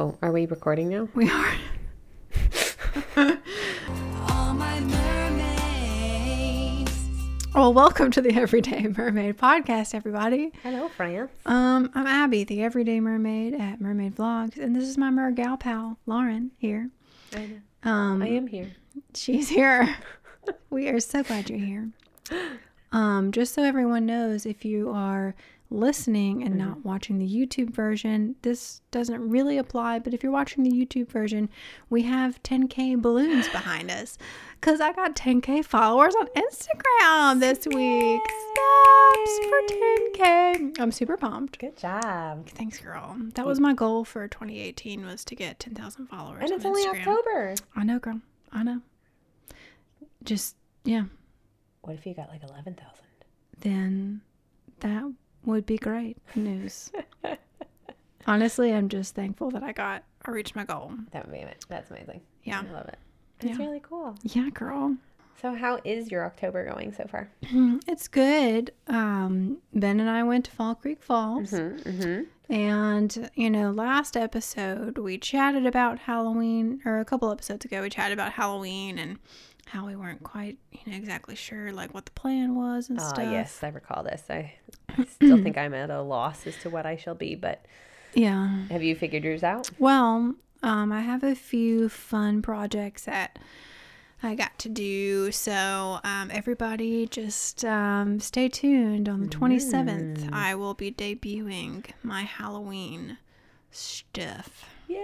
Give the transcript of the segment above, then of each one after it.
Oh, are we recording now? We are. All my mermaids. Well, welcome to the Everyday Mermaid podcast, everybody. Hello, France. Um, I'm Abbey, the Everyday Mermaid at Mermaid Vlogs, and this is my mergal pal, Lauren, here. I know. Um, I am here. she's here. we are so glad you're here. Um, just so everyone knows, if you are listening and not mm-hmm. watching the YouTube version, this doesn't really apply. But if you're watching the YouTube version, we have 10k balloons behind us because I got 10k followers on Instagram this week. Snaps for 10k. I'm super pumped. Good job. Thanks, girl. That was my goal for 2018 was to get 10,000 followers. And on it's only Instagram. October. I know, girl. I know. Just yeah. What if you got like 11,000? Then that would be great news. Honestly, I'm just thankful that I got I reached my goal. That would be it. That's amazing. Yeah. I love it. It's Yeah. really cool. Yeah, girl. So, how is your October going so far? It's good. Um, Ben and I went to Fall Creek Falls. Mm-hmm. And, you know, last episode we chatted about Halloween, or a couple episodes ago, we chatted about Halloween and how we weren't quite, you know, exactly sure, like, what the plan was and Ah, stuff. yes, I recall this. I still think I'm at a loss as to what I shall be, but Yeah. have you figured yours out? Well, um, I have a few fun projects that I got to do. So, um, everybody just um, stay tuned. On the 27th, I will be debuting my Halloween stuff. Yay!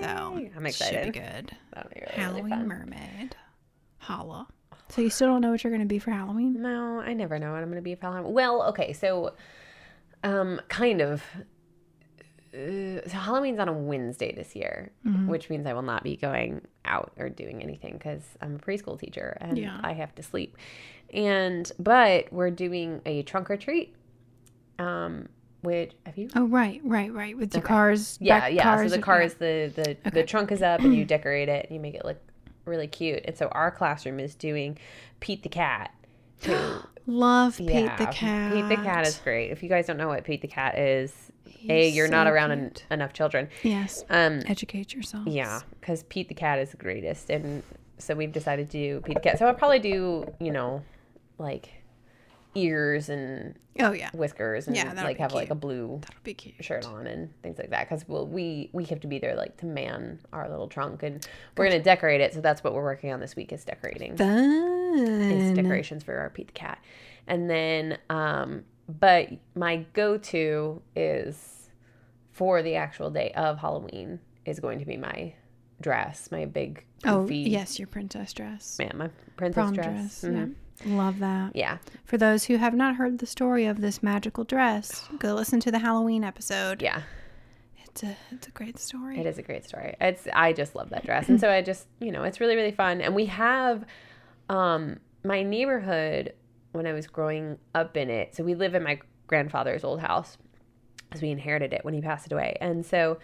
So, I'm Should excited. be good. Really, Halloween really mermaid. Holla. So, you still don't know what you're going to be for Halloween? No, I never know what I'm going to be for Halloween. Well, okay, so, um, kind of. Uh, so Halloween's on a Wednesday this year, Mm-hmm. which means I will not be going out or doing anything because I'm a preschool teacher and Yeah. I have to sleep. And but we're doing a trunk or treat. Um, which have you? Oh, right, right, right. With the Okay. cars. Yeah, yeah. Cars, so the car is the the the trunk is up and you decorate it and you make it look really cute. And so our classroom is doing Pete the cat. Love Pete Yeah, the cat. Pete the cat is great. If you guys don't know what Pete the cat is, a you're not around en- enough children. Yes. Um, Educate yourself. yeah, because Pete the cat is the greatest, and so we've decided to do Pete the cat. So I'll probably do you know, like ears and Oh, yeah. whiskers and Yeah, like have like a blue That'll be cute. shirt on and things like that because we'll, we we have to be there like to man our little trunk and we're gonna decorate it so that's what we're working on this week is decorating is Fun. decorations for our Pete the cat and then um but my go-to is for the actual day of Halloween is going to be my dress my big Oh, yes, your princess dress. man my princess Prom dress, dress. Mhm. Yeah. Love that. yeah For those who have not heard the story of this magical dress, go listen to the Halloween episode. yeah It's a it's a great story. It is a great story. It's I just love that dress. And so I just, you know, it's really really fun and we have um my neighborhood when I was growing up in it. So we live in my grandfather's old house as we inherited it when he passed away. And so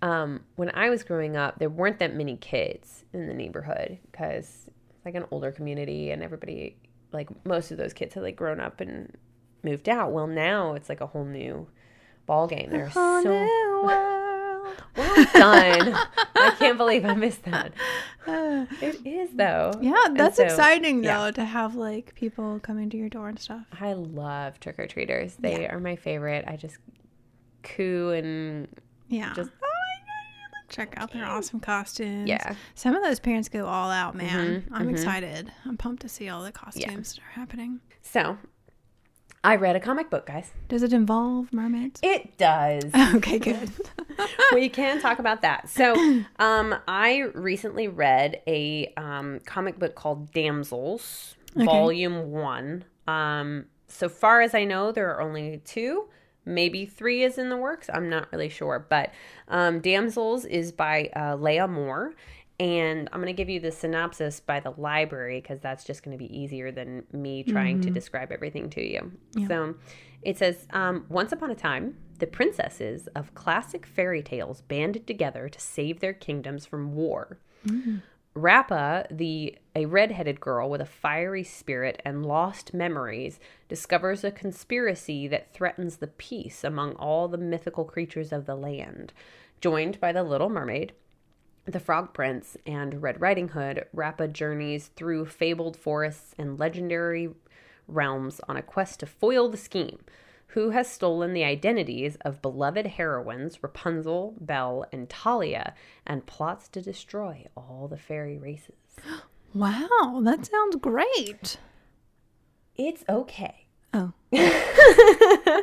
um when I was growing up, there weren't that many kids in the neighborhood cuz it's like an older community and everybody like most of those kids had like grown up and moved out. Well, now it's like a whole new ball game. There's so new world. well done. I can't believe I missed that. It is though. Yeah, that's so, exciting though yeah. to have like people coming to your door and stuff. I love trick or treaters. They are my favorite. I just coo and Yeah. just check out their awesome costumes. yeah. Some of those parents go all out, man. Mhm, I'm mhm. excited. I'm pumped to see all the costumes that are happening. So I read a comic book, guys. Does it involve mermaids? It does. okay, good. we can talk about that. So, um, I recently read a um, comic book called Damsels, Okay. Volume One. Um, so far as I know, there are only two. Maybe three is in the works. I'm not really sure. But um, Damsels is by uh, Leah Moore. And I'm going to give you the synopsis by the library because that's just going to be easier than me trying to describe everything to you. So it says um, Once upon a time, the princesses of classic fairy tales banded together to save their kingdoms from war. Rappa, the a red-headed girl with a fiery spirit and lost memories, discovers a conspiracy that threatens the peace among all the mythical creatures of the land. Joined by the Little Mermaid, the Frog Prince, and Red Riding Hood, Rappa journeys through fabled forests and legendary realms on a quest to foil the scheme. Who has stolen the identities of beloved heroines Rapunzel, Belle, and Talia and plots to destroy all the fairy races? Wow, that sounds great. It's okay. Oh,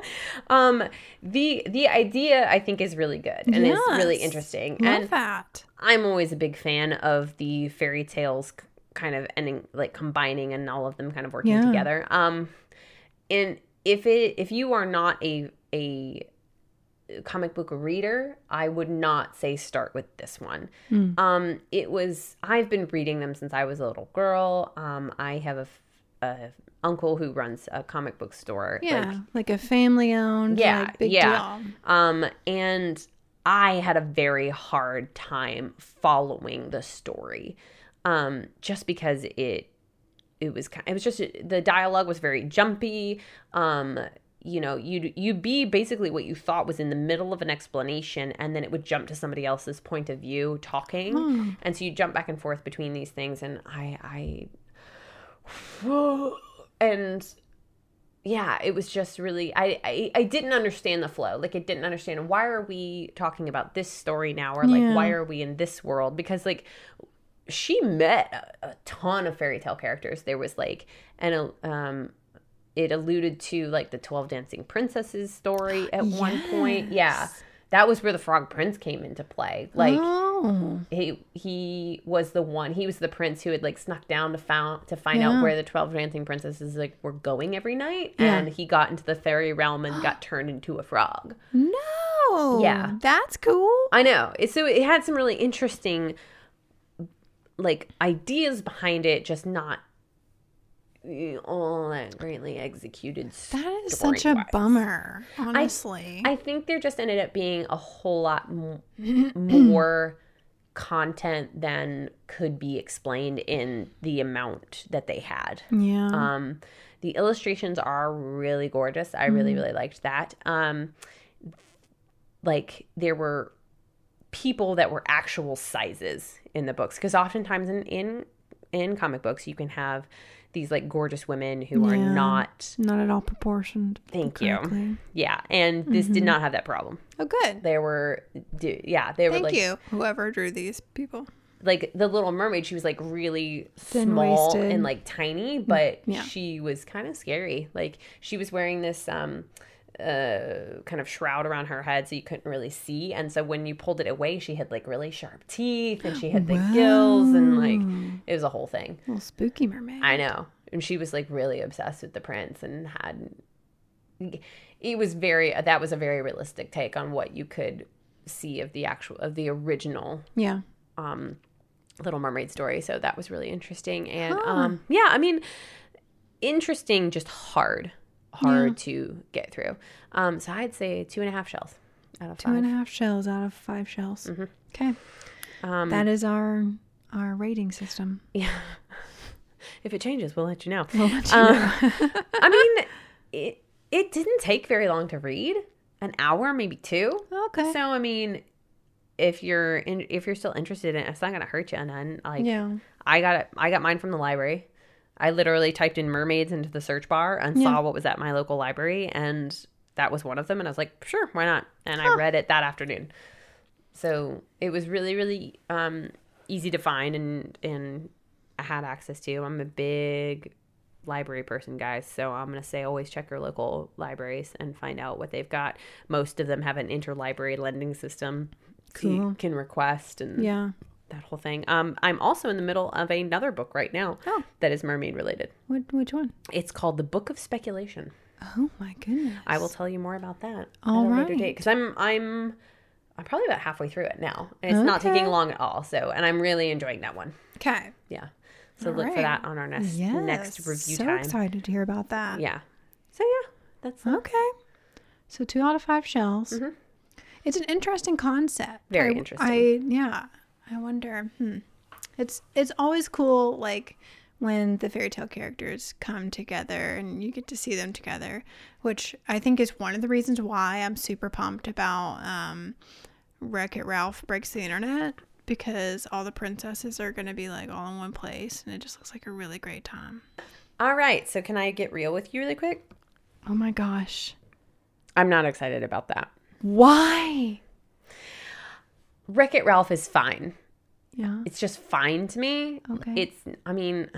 um the the idea I think is really good and is really interesting. love and that. I'm always a big fan of the fairy tales kind of ending like combining and all of them kind of working Yeah. together. Um and if it if you are not a a comic book reader, I would not say start with this one. Mm. Um it was I've been reading them since I was a little girl. Um I have a, a uncle who runs a comic book store. Yeah, Like, like, a family owned. Yeah, like, big yeah. deal. um, and I had a very hard time following the story, um, just because it it was kind. It was just the dialogue was very jumpy. Um, you know, you'd you'd be basically what you thought was in the middle of an explanation, and then it would jump to somebody else's point of view talking, Hmm. and so you jump back and forth between these things, and I I and yeah it was just really I, I i didn't understand the flow like it didn't understand why are we talking about this story now or like Yeah. why are we in this world because like she met a, a ton of fairy tale characters there was like and um it alluded to like the 12 dancing princesses story at one point yeah that was where the frog prince came into play like oh, he he was the one he was the prince who had like snuck down to found to find Yeah. out where the 12 dancing princesses like were going every night Yeah. and he got into the fairy realm and got turned into a frog no. Yeah. That's cool. i know so it had some really interesting like ideas behind it just not eh, all that greatly executed That is such a story-wise. bummer, honestly. I think there just ended up being a whole lot m- more content than could be explained in the amount that they had. yeah. Um, the illustrations are really gorgeous. I really, really liked that. Um, like there were people that were actual sizes in the books because oftentimes in, in in comic books you can have these like gorgeous women who are not Not at all proportioned. Thank you. yeah and this Mm-hmm. did not have that problem Oh, good. they were yeah they were Thank like you, whoever drew these people. like the little mermaid she was like really Thin small waisted. and like tiny but yeah. she was kind of scary like she was wearing this um uh kind of shroud around her head so you couldn't really see. And so when you pulled it away she had like really sharp teeth and she had big gills and like it was a whole thing. A Little spooky mermaid. i know. And she was like really obsessed with the prince and had it was very that was a very realistic take on what you could see of the actual of the original yeah. um little mermaid story. So that was really interesting. And um yeah i mean interesting just hard hard to get through um so i'd say two and a half shells out of Two five and a half shells out of five shells. Okay. um That is our our rating system. yeah if it changes we'll let you know We'll let you Um, know. i mean it it didn't take very long to read an hour maybe two okay. so i mean if you're in if you're still interested in it it's not gonna hurt you none like yeah. I got it. I got mine from the library. I literally typed in mermaids into the search bar and Yeah. saw what was at my local library, and that was one of them. And I was like, sure, why not? And I read it that afternoon. So it was really, really um, easy to find, and and I had access to. I'm a big library person, guys. So I'm gonna say always check your local libraries and find out what they've got. Most of them have an interlibrary lending system. So you Cool. can request and Yeah. That whole thing. Um, I'm also in the middle of another book right now Oh. that is mermaid related. What which one? It's called The Book of Speculation. Oh my goodness. I will tell you more about that All at a later date because I'm I'm I'm probably about halfway through it now, and it's not taking long at all. So, and I'm really enjoying that one. Okay. Yeah. So All look for that on our next Yes. next review time. so time. excited to hear about that. Yeah. So yeah, that's Okay. So two out of five shells. It's an interesting concept. Mm-hmm. Very I- interesting. I yeah. I wonder. Hmm. It's it's always cool like when the fairy tale characters come together and you get to see them together, which I think is one of the reasons why I'm super pumped about um Wreck It Ralph breaks the internet because all the princesses are going to be like all in one place and it just looks like a really great time. All right. So can I get real with you really quick? Oh my gosh. I'm not excited about that. Why? Wreck It Ralph is fine. Yeah. It's just fine to me. Okay. It's, I mean,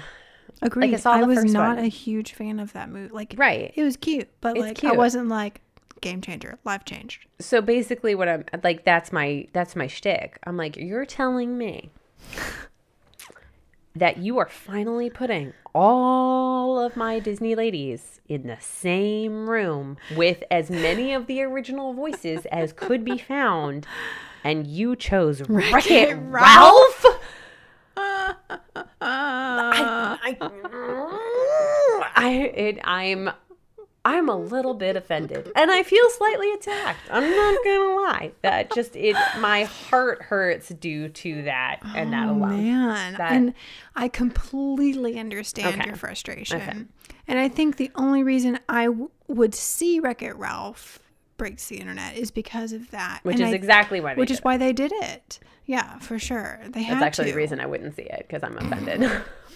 Agreed. I, saw the was not one. a huge fan of that movie. Like, right. it was cute, but It's like I wasn't like game changer, life changed. So basically, what I'm like, that's my that's my shtick. I'm like, you're telling me that you are finally putting all of my Disney ladies in the same room with as many of the original voices as could be found, and you chose Wreck It It Ralph. I, I, I, it, I'm, I'm a little bit offended, and I feel slightly attacked. I'm not gonna lie. That just it, my heart hurts due to that and that oh, alone. man. That- and I completely understand Okay. your frustration. Okay. And I think the only reason I w- would see Wreck It Ralph breaks the internet is because of that. Which And is I- exactly why. Which is it. why they did it. Yeah, for sure. They had That's actually to. the reason I wouldn't see it because I'm offended.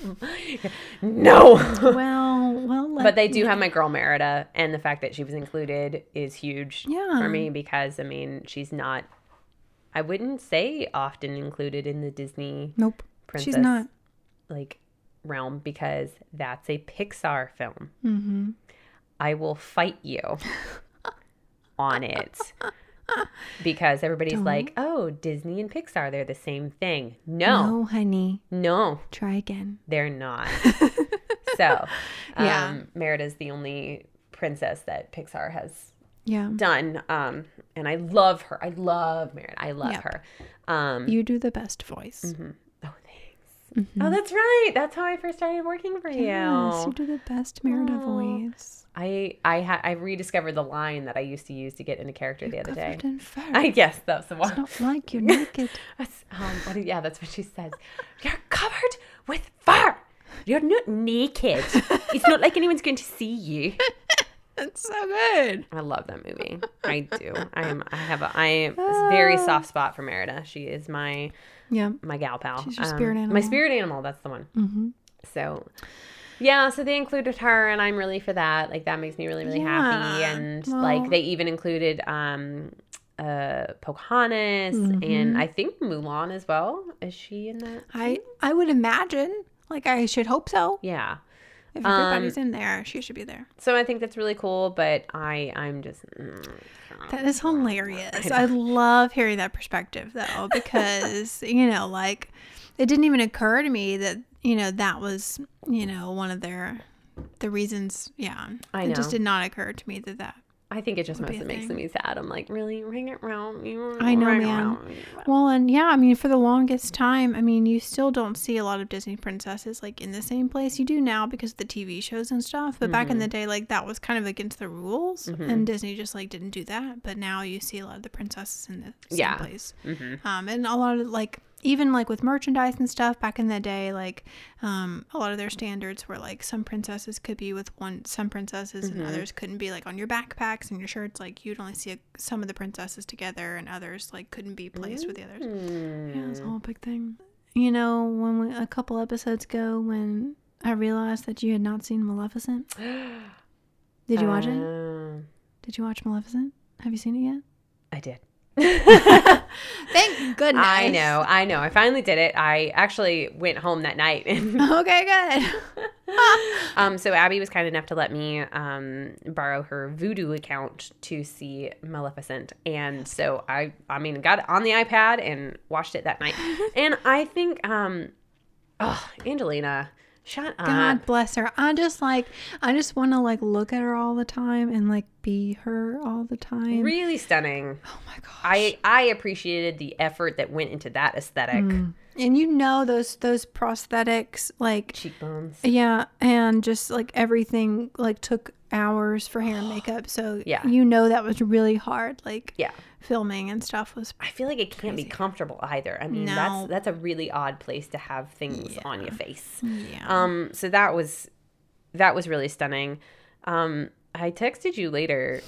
no. Well, well, But they do have my girl Merida, and the fact that she was included is huge Yeah. for me because I mean she's not. I wouldn't say often included in the Disney Nope. princess She's not. like realm because that's a Pixar film. Mm-hmm. I will fight you on it because everybody's Don't. like, "Oh, Disney and Pixar, they're the same thing." No, No, honey. no, Try again. they're not. so, um, Yeah. Merida's the only princess that Pixar has Yeah. done, um, and I love her. I love Merida. I love Yep. her. Um, You do the best voice. mhm. Oh, thanks. Oh, that's right. That's how I first started working for Mm-hmm. Yes, you you. do the best Merida Aw. voice. I I ha- I rediscovered the line that I used to use to get into character the other day. In fur. I guess that's the one. It's not like you're naked. That's, um, what yeah, that's what she says. You're covered with fur. You're not naked. it's not like anyone's going to see you. It's so good. I love that movie. I do. I am. I have a. I am a very soft spot for Merida. She is my Yeah. my gal pal. She's your spirit animal. My spirit animal. That's the one. Mm-hmm. So, yeah. So they included her, and I'm really for that. Like that makes me really really happy. And Well- like they even included um uh Pocahontas Mm-hmm. and I think Mulan as well. Is she in that? I I would imagine. Like I should hope so. Yeah. If Um, everybody's in there, she should be there. So I think that's really cool, but I I'm just mm, That is hilarious. I love hearing that perspective though, because you know, like it didn't even occur to me that you know that was you know one of their the reasons. Yeah, I know. it just did not occur to me that that. I think it just mostly makes thing. me sad. I'm like, really ring it round. I know, man. Well, and yeah, I mean, for the longest time, I mean, you still don't see a lot of Disney princesses like in the same place. You do now because of the TV shows and stuff. But back Mm-hmm. in the day, like that was kind of against the rules, and Disney just like didn't do that. But now you see a lot of the princesses in the same Yeah. place. Mm-hmm. Um, and a lot of like even like with merchandise and stuff back in the day, like um, a lot of their standards were like some princesses could be with one, some princesses, Mm-hmm. and others couldn't be like on your backpacks and your shirts. Like you'd only see a, some of the princesses together, and others like couldn't be placed with the others. Yeah, it's a whole big thing. You know, when we, a couple episodes ago, when I realized that you had not seen Maleficent, did you watch it? Uh, Did you watch Maleficent? Have you seen it yet? I did. Thank goodness. I know. I know. I finally did it. I actually went home that night. and Okay, good. um, so Abbey was kind enough to let me um, borrow her Vudu account to see Maleficent, and so I, I mean, got it on the iPad and watched it that night. and I think, um, oh, Angelina, shut up. God bless her. I just like I just want to like look at her all the time and like be her all the time. Really stunning. oh my gosh. I I appreciated the effort that went into that aesthetic. Mm. And you know those those prosthetics like Cheekbones. yeah, and just like everything like took hours for hair and makeup. So Yeah. you know that was really hard. Like Yeah. filming and stuff was I feel like it can't be comfortable either. I mean, No. that's that's a really odd place to have things on your face. yeah. Um, so that was that was really stunning. Um, I texted you later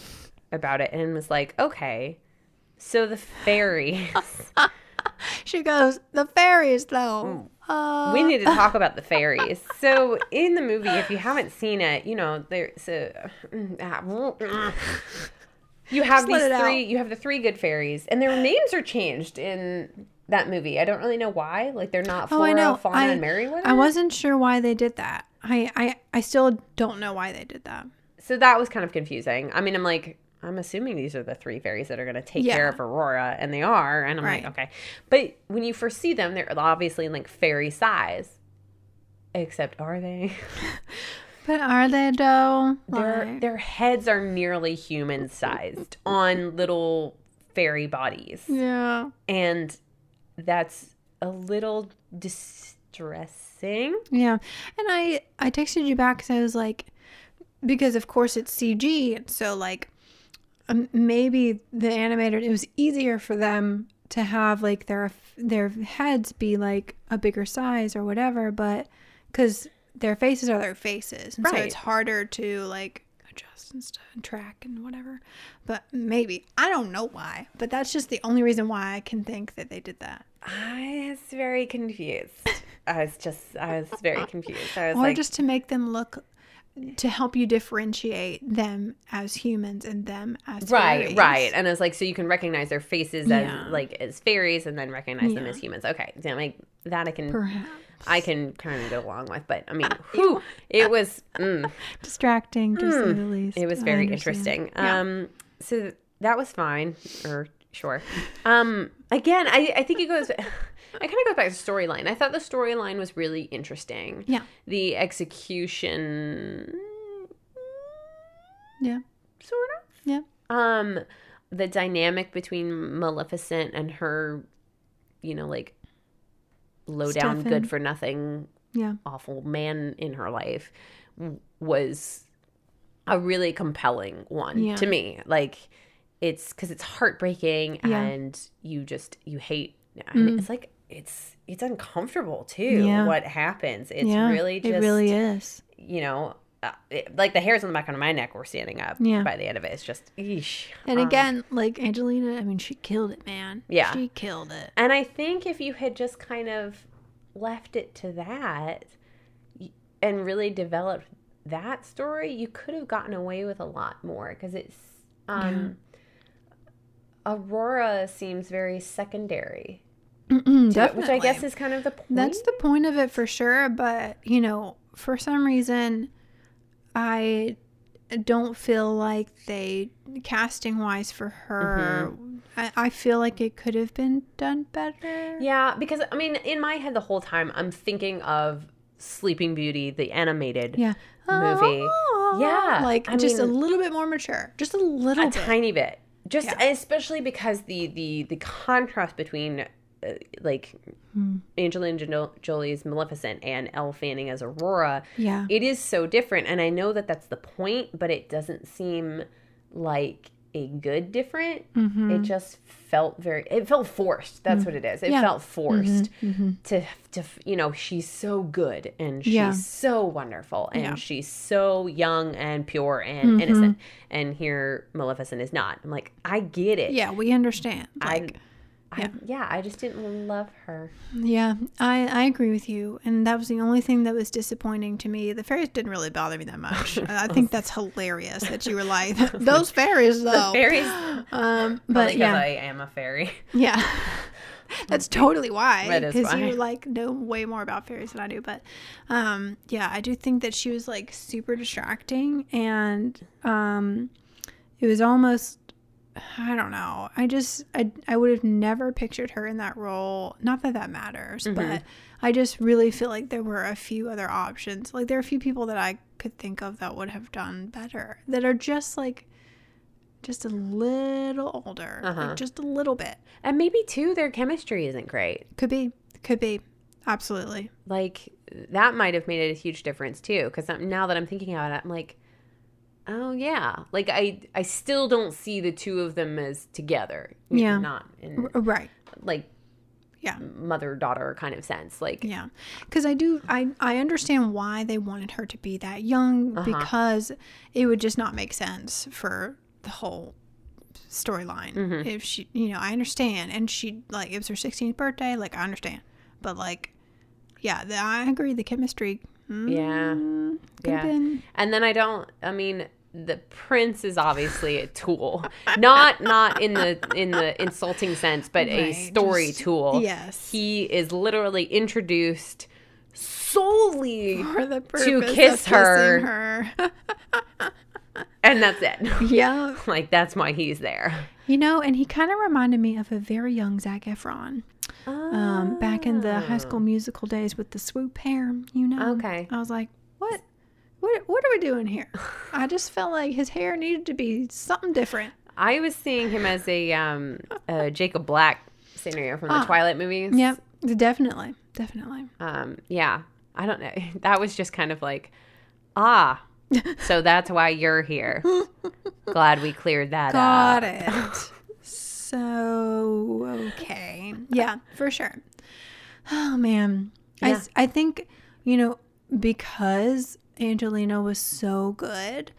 about it and was like, okay, So the fairies. She goes, the fairies though. Mm. Uh, we need to talk about the fairies. So in the movie, if you haven't seen it, you know there's mm, a. Ah, mm, you have Just these it out. three. You have the three good fairies, and their names are changed in that movie. I don't really know why. Like they're not Oh, I know. Fauna, I, and Merryweather. I wasn't sure why they did that. I, I, I still don't know why they did that. So that was kind of confusing. I mean, I'm like, I'm assuming these are the three fairies that are going to take Yeah. care of Aurora, and they are. And I'm Right. like, okay. But when you first see them, they're obviously like fairy size. Except, are they? But are they though? Their Like- their heads are nearly human sized on little fairy bodies, yeah. and that's a little distressing. Yeah. And I I texted you back cuz I was like because of course it's CG so like Um, maybe the animator it was easier for them to have like their their heads be like a bigger size or whatever but cuz their faces are their faces and so it's harder to like adjust and stuff and track and whatever but maybe I don't know why but that's just the only reason why I can think that they did that I was very confused. I was just, I was very confused. I was or like, just to make them look to help you differentiate them as humans and them as right fairies. right and it's like so you can recognize their faces Yeah. as like as fairies and then recognize them as humans. Okay then like that i can perhaps. I can kind of go along with but i mean whew, it was mm, distracting to say the least. it was very interesting. Yeah. um so that was fine or sure. Um again i i think it goes I kind of go back to storyline. I thought the storyline was really interesting. Yeah. The execution, yeah sort of. yeah um the dynamic between Maleficent and her you know like low down good for nothing yeah awful man in her life was a really compelling one Yeah. to me like it's cuz it's heartbreaking Yeah. and you just you hate and it's like it's it's uncomfortable too Yeah. what happens it's yeah really just it really is you know uh, it, like the hairs on the back of my neck were standing up Yeah. by the end of it it's just eesh. and Um, again like angelina i mean she killed it man Yeah. she killed it And I think if you had just kind of left it to that and really developed that story, you could have gotten away with a lot more because it's um Aurora seems very secondary, it, which I guess is kind of the point. That's the point of it for sure. But, you know, for some reason, I don't feel like they, casting wise for her, mm-hmm. I, I feel like it could have been done better. yeah, because I mean, in my head the whole time I'm thinking of Sleeping Beauty, the animated Yeah. movie. Oh, Yeah, Like I just a little bit more mature. Just a little a bit. tiny bit just Yeah. especially because the the the contrast between uh, like Hmm. Angelina Jo- Jolie's Maleficent and Elle Fanning as Aurora yeah. it is so different and I know that that's the point but it doesn't seem like a good different it just felt very it felt forced that's what it is it Mm-hmm. Yeah. Mm-hmm. felt forced to to you know she's so good and she's Yeah. so wonderful and Yeah. Mm-hmm. she's so young and pure and innocent and here Maleficent is not I'm like I get it Yeah, we understand. I, Like, I yeah I just didn't love her yeah, I, I agree with you. And that was the only thing that was disappointing to me. The fairies didn't really bother me that much. I think that's hilarious that you were like, those fairies, though. fairies Um, but yeah, I am a fairy yeah. That's totally why. That is Because you like know way more about fairies than I do. But um, yeah, I do think that she was like super distracting, and um, it was almost I don't know. I just I I would have never pictured her in that role. Not that that matters, Mm-hmm. but I just really feel like there were a few other options. Like there are a few people that I could think of that would have done better. That are just like just a little older, Uh-huh. like just a little bit. and maybe too their chemistry isn't great Could be. Could be. Absolutely. like that might have made it a huge difference too because now that i'm thinking about it i'm like oh yeah like i i still don't see the two of them as together Yeah. not in Right. like Yeah. mother daughter kind of sense like Yeah. Cuz I do I I understand why they wanted her to be that young Uh-huh. because it would just not make sense for the whole storyline. Mm-hmm. If she, you know, I understand, and she like it was her 16th birthday. Like I understand, but like, yeah, the, I agree. The chemistry. Mm, Yeah. Yeah. been. And then I don't. I mean, the prince is obviously a tool, not not in the in the insulting sense, but a story just- tool. yes. he is literally introduced solely, For the To kiss her. her. and that's it. yeah. like that's why he's there. You know, and he kind of reminded me of a very young Zac Efron. Um, back in the High School Musical days with the swoop hair, you know. Okay. I was like, what? What, what are we doing here? I just felt like his hair needed to be something different. I was seeing him as a um a Jacob Black scenario from the Ah. Twilight movies. Yep, definitely, definitely. Um, yeah. I don't know. That was just kind of like, ah, so that's why you're here. Glad we cleared that up. Got up. it. So okay, yeah, for sure. Oh man, I Yeah. s- I think you know because Angelina was so good.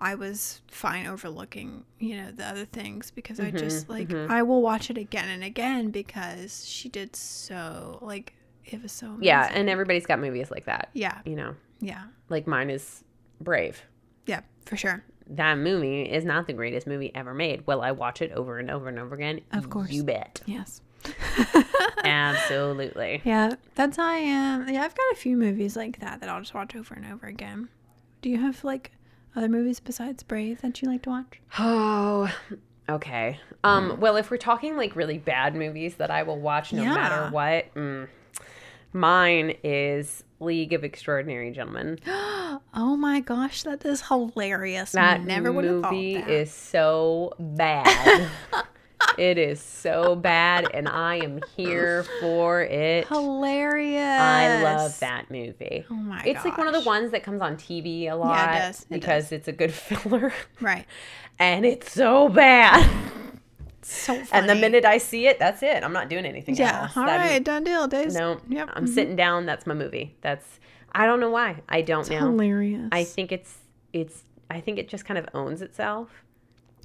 I was fine overlooking, you know, the other things because I just mm-hmm, like mm-hmm. I will watch it again and again because she did so like it was so amazing. Yeah, and everybody's got movies like that. yeah, You know, yeah, like mine is Brave. yeah, for sure. That movie is not the greatest movie ever made. Will I watch it over and over and over again? Of course. You bet. Yes. Absolutely. Yeah, that's how I am. Yeah, I've got a few movies like that that I'll just watch over and over again. Do you have like other movies besides Brave that you like to watch? Oh, okay. Um, well, if we're talking like really bad movies that I will watch no Yeah. matter what, mm, mine is League of Extraordinary Gentlemen. Oh my gosh, that is hilarious. That Never would have thought movie that. is so bad. it is so bad, and I am here for it. hilarious. I love that movie. Oh my It's like one of the ones that comes on TV a lot does. It because it's a good filler, Right. and it's so bad. So funny. And the minute I see it, that's it. I'm not doing anything Yeah. else. All That- right, done deal. Days. No, Yep. I'm mm-hmm. sitting down. That's my movie. That's I don't know why. I don't know. Hilarious. I think it's it's I think it just kind of owns itself.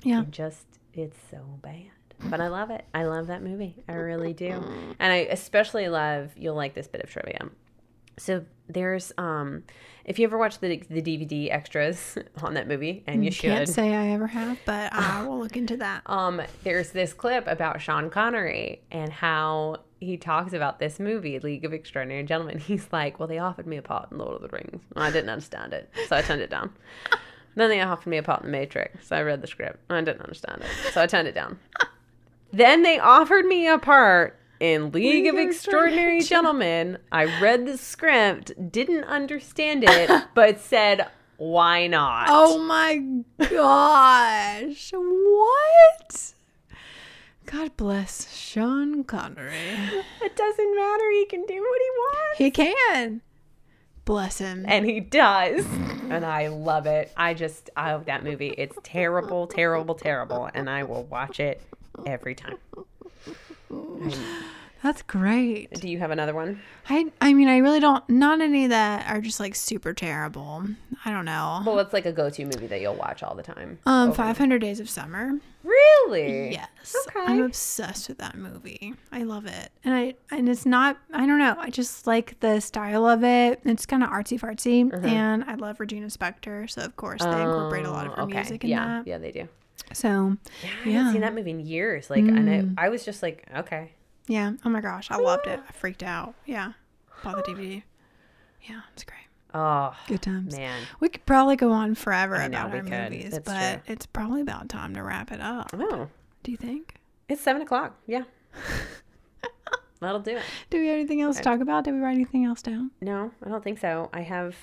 yeah. Just it's so bad. But I love it. I love that movie. I really do. And I especially love you'll like this bit of trivia. So there's um if you ever watch the the DVD extras on that movie and you Can't say I ever have, but I will look into that. um, there's this clip about Sean Connery and how he talks about this movie, League of Extraordinary Gentlemen. He's like, "Well, they offered me a part in Lord of the Rings. I didn't understand it, so I turned it down. then they offered me a part in The Matrix, so I read the script. I didn't understand it, so I turned it down. then they offered me a part." In League of Extraordinary Gentlemen, I read the script, didn't understand it, but said, why not? Oh my gosh. What? God bless Sean Connery. It doesn't matter. He can do what he wants. He can. Bless him. And he does. And I love it. I just, I love that movie. It's terrible, terrible, terrible. And I will watch it every time. That's great. Do you have another one? I I mean I really don't not any that are just like super terrible. I don't know. Well, it's like a go to movie that you'll watch all the time. Um 500 Days of Summer. Really? Yes. Okay. I'm obsessed with that movie. I love it. And I and it's not I don't know. I just like the style of it. It's kind of artsy fartsy and I love Regina Spektor, so of course they incorporate a lot of her Oh, okay. music in yeah. that. Yeah, they do. So, Yeah, I Yeah. haven't seen that movie in years. Like, and Mm. I, I was just like, okay. yeah. Oh my gosh, I loved it. Ah. I freaked out. Yeah. Bought the ah. DVD. Yeah, it's great. Oh, Good times. man. We could probably go on forever I know, about our could. movies, That's but it's probably about time to wrap it up. Oh, Do you think? it's seven o'clock. Yeah. That'll do it. Do we have anything else to talk about? Did we write anything else down? No, I don't think so. I have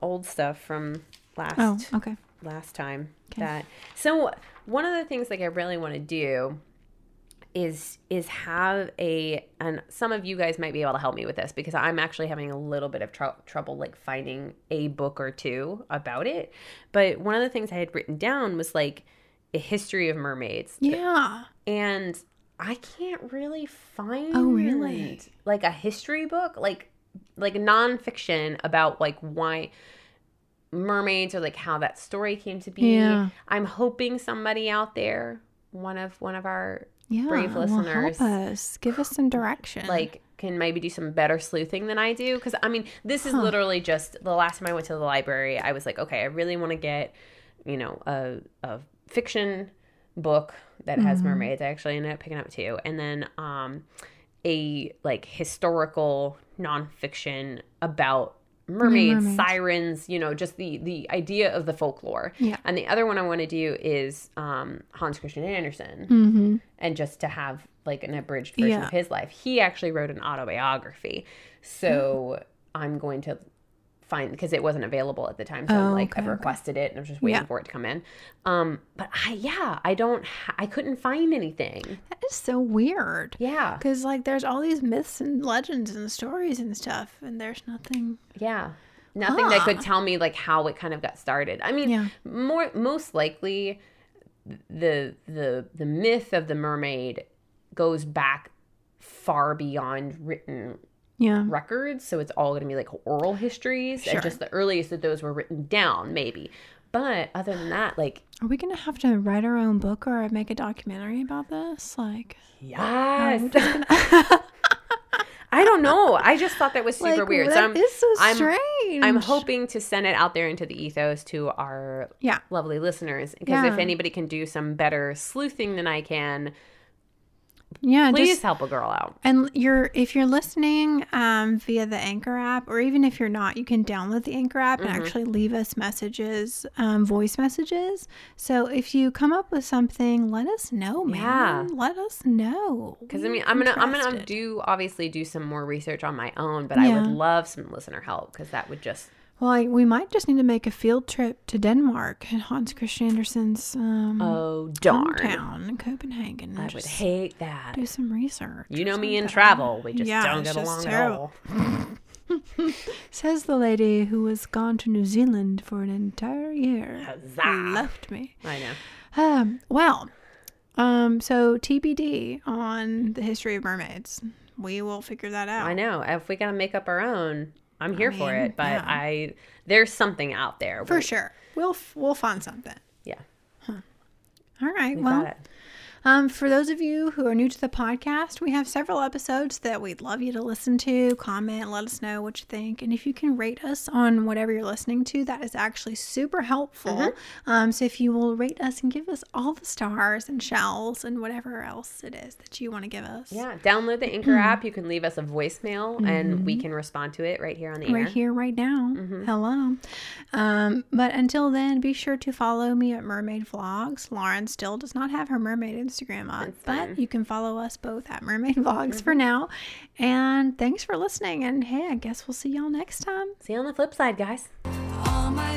old stuff from last Oh, okay. last time Okay. that so one of the things like i really want to do is is have a and some of you guys might be able to help me with this because i'm actually having a little bit of trou trouble like finding a book or two about it but one of the things i had written down was like a history of mermaids Yeah. and i can't really find Oh, really? like a history book like like nonfiction about like why mermaids or like how that story came to be Yeah. i'm hoping somebody out there one of one of our Yeah. brave well, listeners, help us. Give us some direction. like can maybe do some better sleuthing than I do because I mean this is literally just the last time I went to the library I was like okay I really want to get you know a a fiction book that has Mm-hmm. mermaids I actually ended up picking up two and then um a like historical nonfiction about mermaids, Mermaids. sirens you know just the the idea of the folklore Yeah. and the other one I want to do is um Hans Christian Andersen mm-hmm. and just to have like an abridged version Yeah. of his life. He actually wrote an autobiography. So I'm going to find because it wasn't available at the time. So Oh, I'm like okay, I've okay. requested it and I'm just waiting Yeah. for it to come in. Um but I yeah, I don't ha- I couldn't find anything. That is so weird. Yeah. Because, like, there's all these myths and legends and stories and stuff, and there's nothing. Yeah. Nothing that could tell me like how it kind of got started. I mean, Yeah. more most likely the the the myth of the mermaid goes back far beyond written Yeah. records, so it's all going to be like oral histories, Sure. and just the earliest that those were written down, maybe. But other than that, like Are we going to have to write our own book or make a documentary about this? Like, yes, I don't know. I just thought that was super like, weird. That So I'm is so I'm- strange. I'm hoping to send it out there into the ethos to our Yeah. lovely listeners because if anybody can do some better sleuthing than I can, Yeah. please Just, help a girl out. and you're if you're listening um, via the Anchor app, or even if you're not, you can download the Anchor app and Mm-hmm. actually leave us messages, um, voice messages. So if you come up with something, let us know, man. Yeah. Let us know. Because I mean, I'm gonna I'm gonna do obviously do some more research on my own, but I would love some listener help because that would just Well, I, we might just need to make a field trip to Denmark and Hans Christian Andersen's um, oh darn. hometown Copenhagen. I would hate that. do some research. You know me in travel. We just Yeah, don't get along at all. Says the lady who was gone to New Zealand for an entire year. Huzzah. Left me. I know. Um, well, um, so TBD on the history of mermaids. We will figure that out. I know. If we gotta make up our own, I'm here for mean, it. But yeah. I there's something out there. For sure. We'll we'll find something. Yeah. All right. We well. Um, for those of you who are new to the podcast, we have several episodes that we'd love you to listen to, comment, let us know what you think. And if you can rate us on whatever you're listening to, that is actually super helpful. Mm-hmm. Um, so if you will rate us and give us all the stars and shells and whatever else it is that you want to give us. Yeah. Download the Anchor app. You can leave us a voicemail and we can respond to it right here on the Mm-hmm. Right air. here, right now. Mm-hmm. Hello. Um, but until then, be sure to follow me at Mermaid Vlogs. Lauren still does not have her mermaid Instagram up, That's but fine. Mm-hmm. you can follow us both at Mermaid Vlogs for now. And thanks for listening. And hey, I guess we'll see y'all next time. See you on the flip side, guys. All my